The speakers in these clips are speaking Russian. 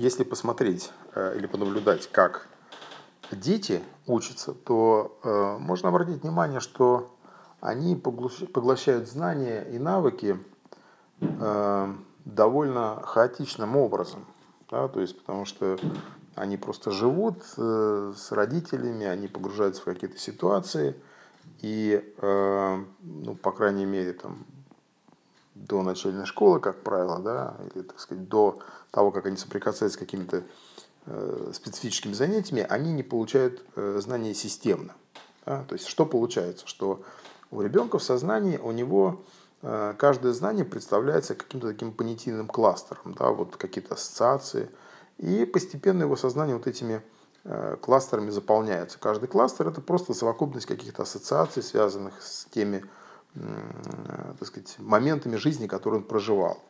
если посмотреть э, или понаблюдать, как дети учатся, то э, можно обратить внимание, что они поглощают знания и навыки э, довольно хаотичным образом. Да, то есть, потому что они просто живут с родителями, они погружаются в какие-то ситуации, и, ну, по крайней мере, там, до начальной школы, как правило, да, или, так сказать, до того, как они соприкасаются с какими-то э, специфическими занятиями, они не получают э, знания системно. Да? То есть, что получается? Что у ребенка в сознании, у него э, каждое знание представляется каким-то таким понятийным кластером, да, вот какие-то ассоциации, и постепенно его сознание вот этими э, кластерами заполняется. Каждый кластер – это просто совокупность каких-то ассоциаций, связанных с теми так сказать, моментами жизни, которые он проживал.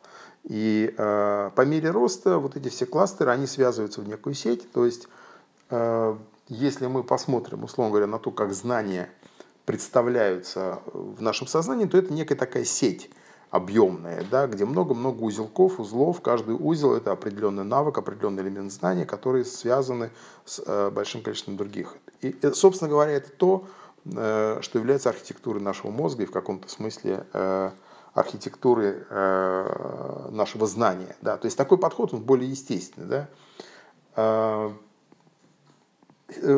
И э, по мере роста вот эти все кластеры, они связываются в некую сеть. То есть, э, если мы посмотрим, условно говоря, на то, как знания представляются в нашем сознании, то это некая такая сеть объемная, да, где много-много узелков, узлов. Каждый узел – это определенный навык, определенный элемент знания, которые связаны с э, большим количеством других. И, э, собственно говоря, это то, э, что является архитектурой нашего мозга и в каком-то смысле э, архитектуры э, нашего знания. Да? То есть такой подход, он более естественный. Да? Э,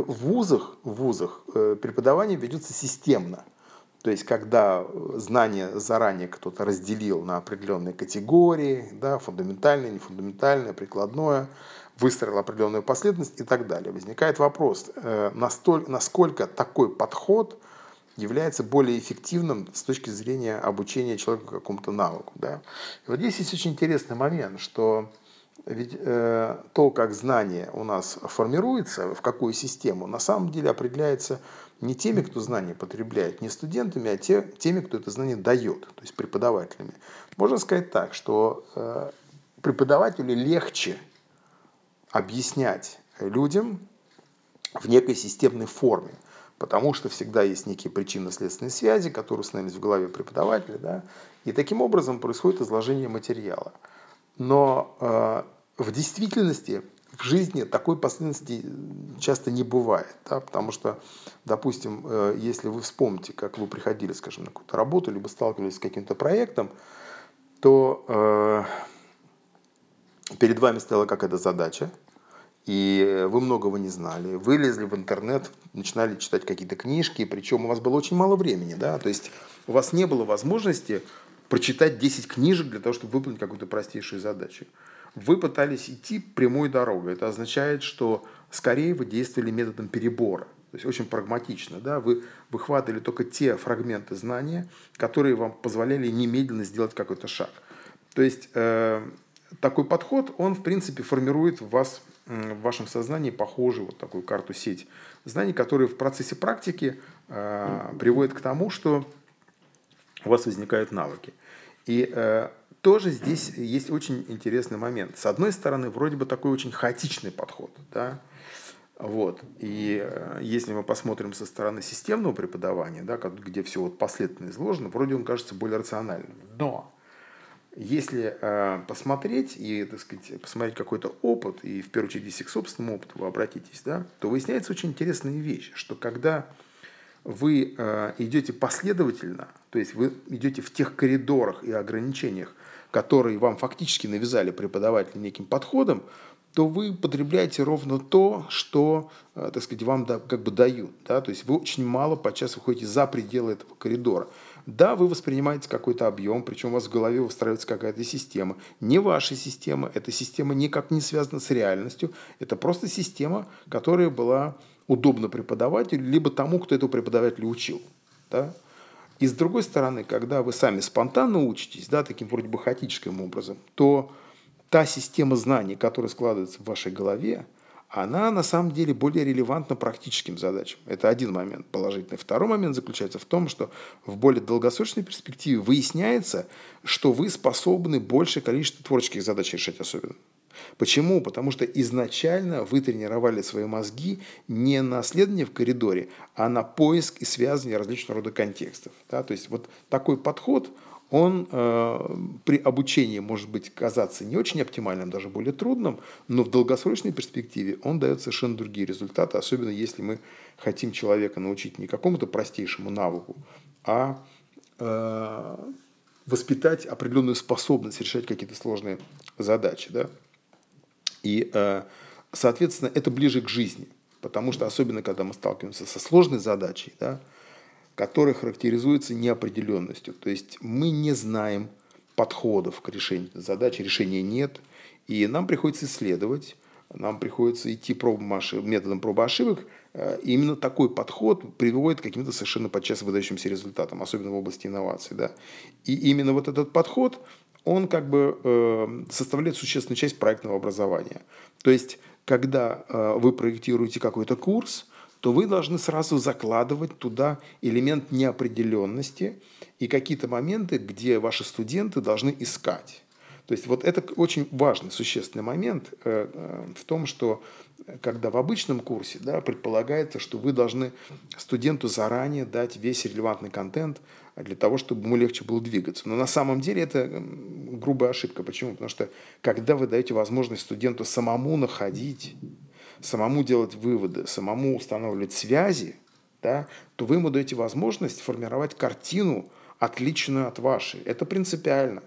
в вузах, в вузах э, преподавание ведется системно. То есть, когда знание заранее кто-то разделил на определенные категории, да, фундаментальное, нефундаментальное, прикладное, выстроил определенную последовательность и так далее. Возникает вопрос, настолько, насколько такой подход – является более эффективным с точки зрения обучения человека какому-то навыку. Да? И вот здесь есть очень интересный момент, что ведь э, то, как знание у нас формируется, в какую систему, на самом деле определяется не теми, кто знание потребляет, не студентами, а те, теми, кто это знание дает, то есть преподавателями. Можно сказать так, что э, преподавателю легче объяснять людям в некой системной форме потому что всегда есть некие причинно-следственные связи, которые установились в голове преподавателя, да, и таким образом происходит изложение материала. Но э, в действительности в жизни такой последовательности часто не бывает, да, потому что, допустим, э, если вы вспомните, как вы приходили, скажем, на какую-то работу, либо сталкивались с каким-то проектом, то э, перед вами стояла какая-то задача, и вы многого не знали, вылезли в интернет, начинали читать какие-то книжки, причем у вас было очень мало времени, да, то есть у вас не было возможности прочитать 10 книжек для того, чтобы выполнить какую-то простейшую задачу. Вы пытались идти прямой дорогой. Это означает, что скорее вы действовали методом перебора. То есть очень прагматично. Да? Вы выхватывали только те фрагменты знания, которые вам позволяли немедленно сделать какой-то шаг. То есть э, такой подход, он в принципе формирует в вас в вашем сознании похожую вот такую карту-сеть знаний, которые в процессе практики э, приводят к тому, что у вас возникают навыки. И э, тоже здесь есть очень интересный момент. С одной стороны, вроде бы такой очень хаотичный подход, да, вот. И э, если мы посмотрим со стороны системного преподавания, да, где все вот последовательно изложено, вроде он кажется более рациональным. Но если э, посмотреть и, так сказать, посмотреть какой-то опыт, и в первую очередь, если к собственному опыту вы обратитесь, да, то выясняется очень интересная вещь, что когда вы э, идете последовательно, то есть вы идете в тех коридорах и ограничениях, которые вам фактически навязали преподаватель неким подходом, то вы потребляете ровно то, что, э, так сказать, вам как бы дают. Да? То есть вы очень мало подчас выходите за пределы этого коридора. Да, вы воспринимаете какой-то объем, причем у вас в голове выстраивается какая-то система. Не ваша система, эта система никак не связана с реальностью. Это просто система, которая была удобна преподавателю, либо тому, кто этого преподавателя учил. Да? И с другой стороны, когда вы сами спонтанно учитесь, да, таким вроде бы хаотическим образом, то та система знаний, которая складывается в вашей голове, она на самом деле более релевантна практическим задачам. Это один момент положительный. Второй момент заключается в том, что в более долгосрочной перспективе выясняется, что вы способны большее количество творческих задач решать особенно. Почему? Потому что изначально вы тренировали свои мозги не на следование в коридоре, а на поиск и связывание различного рода контекстов. Да? То есть вот такой подход, он э, при обучении может быть казаться не очень оптимальным, даже более трудным, но в долгосрочной перспективе он дает совершенно другие результаты, особенно если мы хотим человека научить не какому-то простейшему навыку, а э, воспитать определенную способность решать какие-то сложные задачи. Да? И, э, соответственно, это ближе к жизни, потому что особенно, когда мы сталкиваемся со сложной задачей, да, который характеризуется неопределенностью. То есть мы не знаем подходов к решению задачи, решения нет, и нам приходится исследовать, нам приходится идти ошибок, методом пробы ошибок. Э, и именно такой подход приводит к каким-то совершенно подчас выдающимся результатам, особенно в области инноваций. Да? И именно вот этот подход, он как бы э, составляет существенную часть проектного образования. То есть, когда э, вы проектируете какой-то курс, то вы должны сразу закладывать туда элемент неопределенности и какие-то моменты, где ваши студенты должны искать. То есть вот это очень важный, существенный момент э, э, в том, что когда в обычном курсе да, предполагается, что вы должны студенту заранее дать весь релевантный контент для того, чтобы ему легче было двигаться. Но на самом деле это грубая ошибка. Почему? Потому что когда вы даете возможность студенту самому находить самому делать выводы, самому устанавливать связи, да, то вы ему даете возможность формировать картину, отличную от вашей. Это принципиально.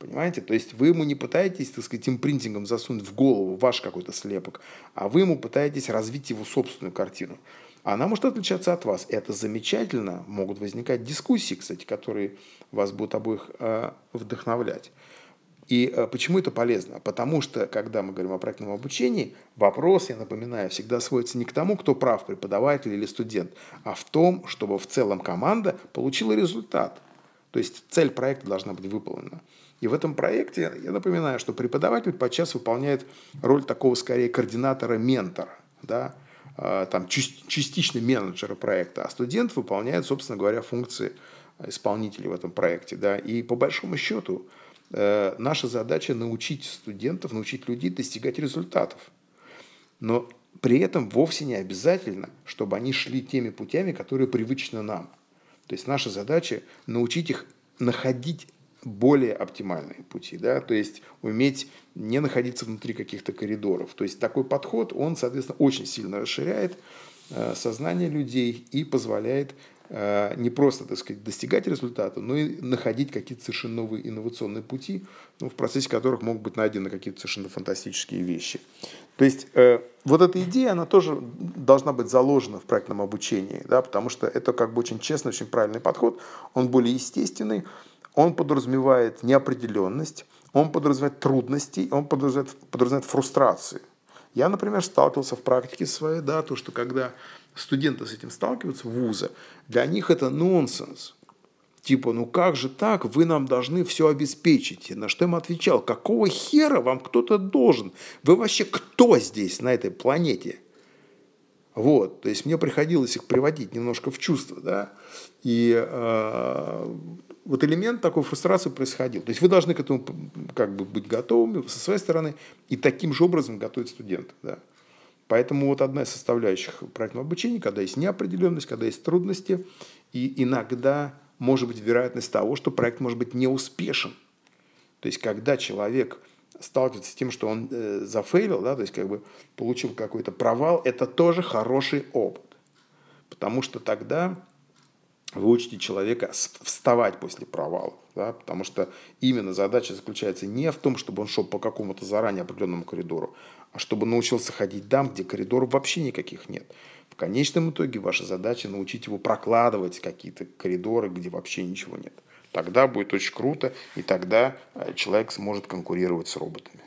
Понимаете? То есть вы ему не пытаетесь, так сказать, импринтингом засунуть в голову ваш какой-то слепок, а вы ему пытаетесь развить его собственную картину. Она может отличаться от вас. Это замечательно. Могут возникать дискуссии, кстати, которые вас будут обоих э, вдохновлять. И э, почему это полезно? Потому что, когда мы говорим о проектном обучении, вопрос, я напоминаю, всегда сводится не к тому, кто прав, преподаватель или студент, а в том, чтобы в целом команда получила результат. То есть цель проекта должна быть выполнена. И в этом проекте, я напоминаю, что преподаватель подчас выполняет роль такого, скорее, координатора-ментора, да, э, там, частично менеджера проекта, а студент выполняет, собственно говоря, функции исполнителей в этом проекте. Да. И по большому счету, Э, наша задача научить студентов, научить людей достигать результатов. Но при этом вовсе не обязательно, чтобы они шли теми путями, которые привычны нам. То есть наша задача научить их находить более оптимальные пути, да, то есть уметь не находиться внутри каких-то коридоров. То есть такой подход, он, соответственно, очень сильно расширяет э, сознание людей и позволяет не просто, так сказать, достигать результата, но и находить какие-то совершенно новые инновационные пути, ну, в процессе которых могут быть найдены какие-то совершенно фантастические вещи. То есть э, вот эта идея, она тоже должна быть заложена в проектном обучении, да, потому что это как бы очень честный, очень правильный подход, он более естественный, он подразумевает неопределенность, он подразумевает трудности, он подразумевает, подразумевает фрустрации. Я, например, сталкивался в практике своей, да, то, что когда студенты с этим сталкиваются, вуза, для них это нонсенс. Типа, ну как же так, вы нам должны все обеспечить. На что им отвечал, какого хера вам кто-то должен? Вы вообще кто здесь, на этой планете? Вот, то есть мне приходилось их приводить немножко в чувство, да, и э, вот элемент такой фрустрации происходил. То есть вы должны к этому как бы быть готовыми со своей стороны и таким же образом готовить студентов, да. Поэтому вот одна из составляющих проектного обучения, когда есть неопределенность, когда есть трудности, и иногда может быть вероятность того, что проект может быть неуспешен. То есть, когда человек сталкивается с тем, что он э, зафейлил, да, то есть как бы получил какой-то провал, это тоже хороший опыт. Потому что тогда вы учите человека вставать после провала. Да? Потому что именно задача заключается не в том, чтобы он шел по какому-то заранее определенному коридору, а чтобы научился ходить там, где коридоров вообще никаких нет. В конечном итоге ваша задача научить его прокладывать какие-то коридоры, где вообще ничего нет. Тогда будет очень круто, и тогда э, человек сможет конкурировать с роботами.